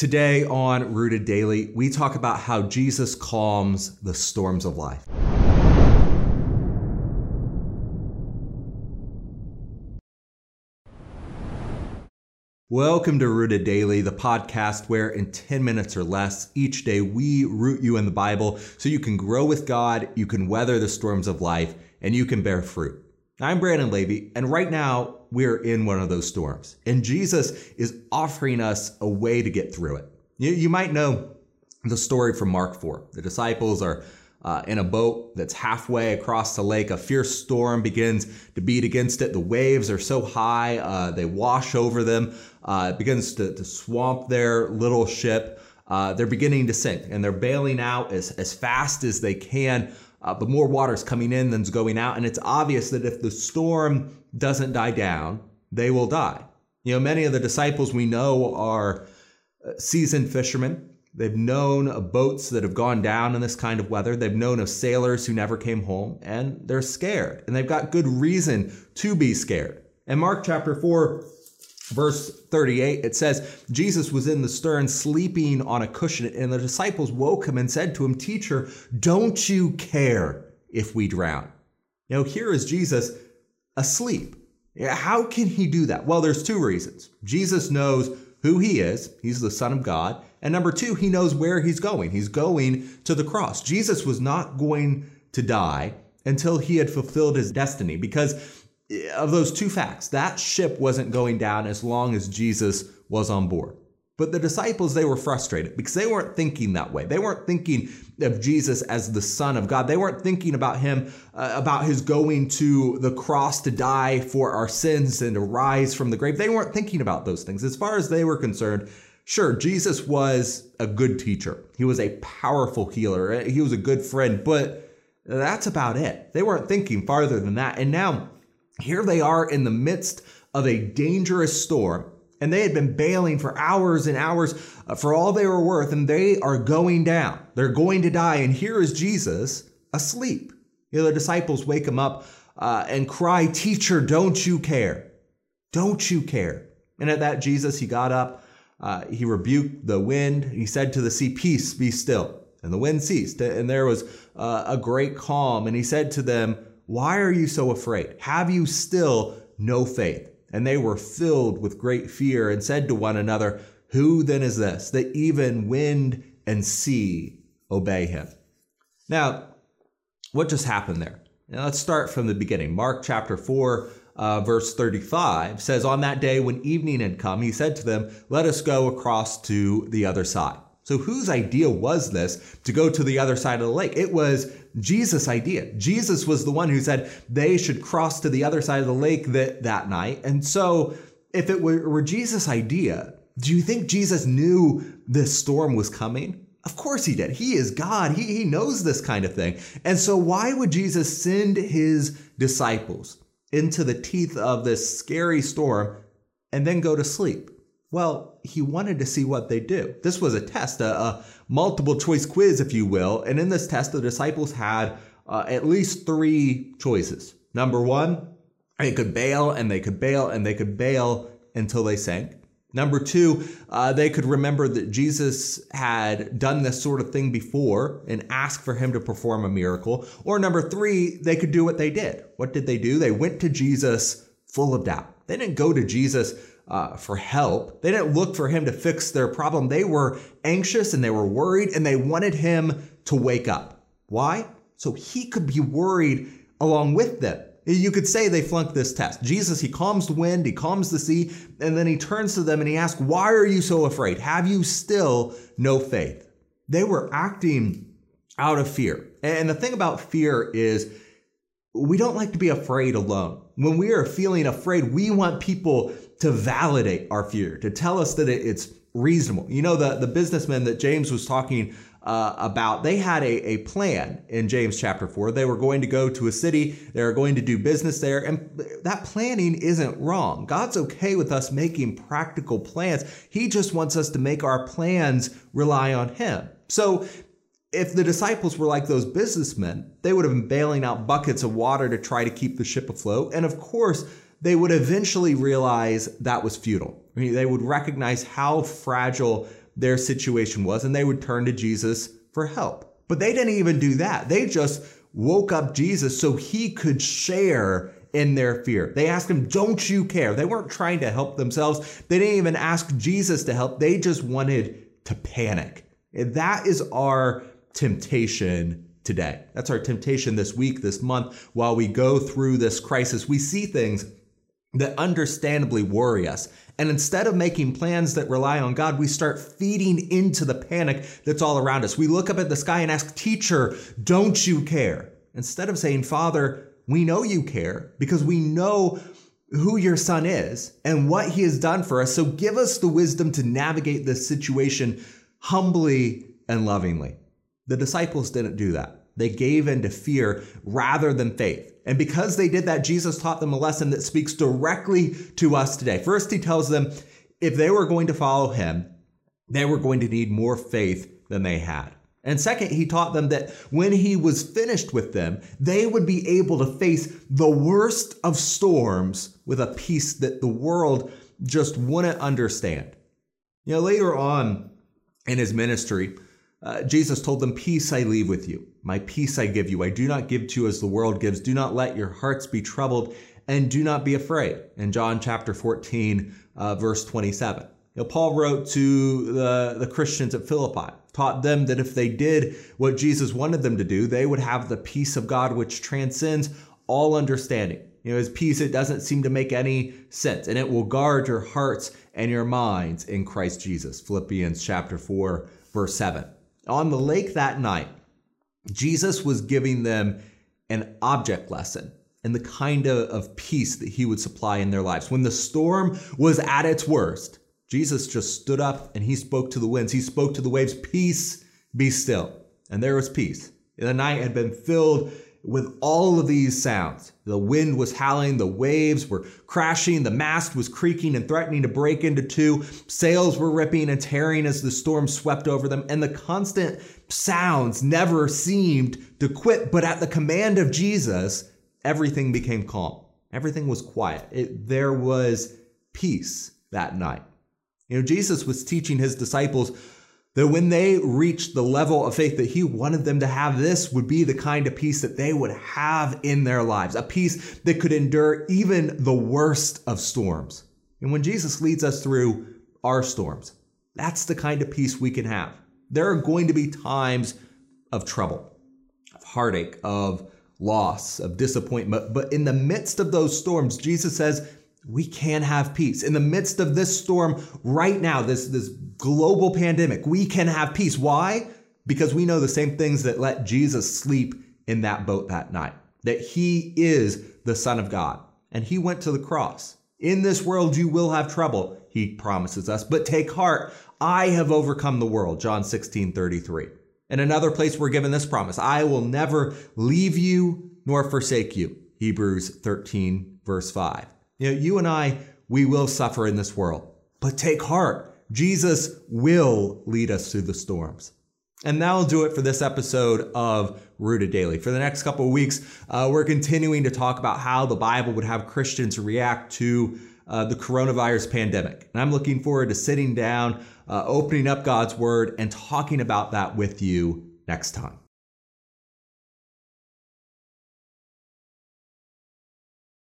Today on Rooted Daily, we talk about how Jesus calms the storms of life. Welcome to Rooted Daily, the podcast where in 10 minutes or less each day we root you in the Bible so you can grow with God, you can weather the storms of life, and you can bear fruit. I'm Brandon Levy, and right now we're in one of those storms, and Jesus is offering us a way to get through it. You, you might know the story from Mark 4. The disciples are uh, in a boat that's halfway across the lake. A fierce storm begins to beat against it. The waves are so high, uh, they wash over them. Uh, it begins to, to, swamp their little ship. Uh, they're beginning to sink and they're bailing out as, as fast as they can. Uh, but more water's coming in than's going out. And it's obvious that if the storm doesn't die down, they will die. You know, many of the disciples we know are uh, seasoned fishermen. They've known of boats that have gone down in this kind of weather. They've known of sailors who never came home, and they're scared. And they've got good reason to be scared. And Mark chapter 4, verse 38, it says, Jesus was in the stern sleeping on a cushion, and the disciples woke him and said to him, Teacher, don't you care if we drown? Now, here is Jesus asleep. How can he do that? Well, there's two reasons. Jesus knows who he is, he's the Son of God. And number two, he knows where he's going. He's going to the cross. Jesus was not going to die until he had fulfilled his destiny because of those two facts. That ship wasn't going down as long as Jesus was on board. But the disciples, they were frustrated because they weren't thinking that way. They weren't thinking of Jesus as the Son of God. They weren't thinking about him, uh, about his going to the cross to die for our sins and to rise from the grave. They weren't thinking about those things. As far as they were concerned, sure, Jesus was a good teacher, he was a powerful healer, he was a good friend, but that's about it. They weren't thinking farther than that. And now, here they are in the midst of a dangerous storm and they had been bailing for hours and hours uh, for all they were worth, and they are going down. They're going to die. And here is Jesus asleep. You know, the disciples wake him up uh, and cry, Teacher, don't you care? Don't you care? And at that, Jesus, he got up, uh, he rebuked the wind, he said to the sea, Peace, be still. And the wind ceased, and there was uh, a great calm. And he said to them, Why are you so afraid? Have you still no faith? And they were filled with great fear and said to one another, Who then is this that even wind and sea obey him? Now, what just happened there? Now, let's start from the beginning. Mark chapter 4, uh, verse 35 says, On that day when evening had come, he said to them, Let us go across to the other side. So, whose idea was this to go to the other side of the lake? It was Jesus' idea. Jesus was the one who said they should cross to the other side of the lake that, that night. And so, if it were, were Jesus' idea, do you think Jesus knew this storm was coming? Of course he did. He is God. He, he knows this kind of thing. And so, why would Jesus send his disciples into the teeth of this scary storm and then go to sleep? Well, he wanted to see what they do. This was a test, a, a multiple choice quiz, if you will. And in this test, the disciples had uh, at least three choices. Number one, they could bail and they could bail and they could bail until they sank. Number two, uh, they could remember that Jesus had done this sort of thing before and ask for him to perform a miracle. Or number three, they could do what they did. What did they do? They went to Jesus full of doubt. They didn't go to Jesus uh, for help. They didn't look for him to fix their problem. They were anxious and they were worried and they wanted him to wake up. Why? So he could be worried along with them. You could say they flunked this test. Jesus, he calms the wind, he calms the sea, and then he turns to them and he asks, Why are you so afraid? Have you still no faith? They were acting out of fear. And the thing about fear is, we don't like to be afraid alone. When we are feeling afraid, we want people to validate our fear, to tell us that it's reasonable. You know, the, the businessmen that James was talking uh, about, they had a, a plan in James chapter 4. They were going to go to a city, they were going to do business there, and that planning isn't wrong. God's okay with us making practical plans. He just wants us to make our plans rely on Him. So if the disciples were like those businessmen, they would have been bailing out buckets of water to try to keep the ship afloat. And of course, they would eventually realize that was futile. I mean, they would recognize how fragile their situation was and they would turn to Jesus for help. But they didn't even do that. They just woke up Jesus so he could share in their fear. They asked him, Don't you care? They weren't trying to help themselves. They didn't even ask Jesus to help. They just wanted to panic. And that is our temptation today. That's our temptation this week, this month, while we go through this crisis. We see things that understandably worry us. And instead of making plans that rely on God, we start feeding into the panic that's all around us. We look up at the sky and ask, Teacher, don't you care? Instead of saying, Father, we know you care because we know who your son is and what he has done for us. So give us the wisdom to navigate this situation humbly and lovingly. The disciples didn't do that. They gave in to fear rather than faith. And because they did that, Jesus taught them a lesson that speaks directly to us today. First, he tells them if they were going to follow him, they were going to need more faith than they had. And second, he taught them that when he was finished with them, they would be able to face the worst of storms with a peace that the world just wouldn't understand. You know, later on in his ministry, uh, Jesus told them, Peace I leave with you. My peace I give you. I do not give to you as the world gives. Do not let your hearts be troubled and do not be afraid. In John chapter 14, uh, verse 27. You know, Paul wrote to the, the Christians at Philippi, taught them that if they did what Jesus wanted them to do, they would have the peace of God which transcends all understanding. You know, his peace, it doesn't seem to make any sense, and it will guard your hearts and your minds in Christ Jesus. Philippians chapter 4, verse 7 on the lake that night, Jesus was giving them an object lesson and the kind of, of peace that he would supply in their lives. When the storm was at its worst, Jesus just stood up and he spoke to the winds. He spoke to the waves, Peace, be still. And there was peace. The night had been filled with all of these sounds. The wind was howling, the waves were crashing, the mast was creaking and threatening to break into two, sails were ripping and tearing as the storm swept over them, and the constant sounds never seemed to quit. But at the command of Jesus, everything became calm. Everything was quiet. It, there was peace that night. You know, Jesus was teaching his disciples that when they reached the level of faith that he wanted them to have, this would be the kind of peace that they would have in their lives, a peace that could endure even the worst of storms. And when Jesus leads us through our storms, that's the kind of peace we can have. There are going to be times of trouble, of heartache, of loss, of disappointment. But in the midst of those storms, Jesus says, we can have peace. In the midst of this storm right now, this, this global pandemic, we can have peace. Why? Because we know the same things that let Jesus sleep in that boat that night, that he is the Son of God and he went to the cross. In this world, you will have trouble, he promises us, but take heart. I have overcome the world. John 16, 33. In another place, we're given this promise I will never leave you nor forsake you. Hebrews 13, verse 5. You know, you and I, we will suffer in this world, but take heart. Jesus will lead us through the storms. And that'll do it for this episode of Rooted Daily. For the next couple of weeks, uh, we're continuing to talk about how the Bible would have Christians react to uh, the coronavirus pandemic. And I'm looking forward to sitting down, uh, opening up God's Word, and talking about that with you next time.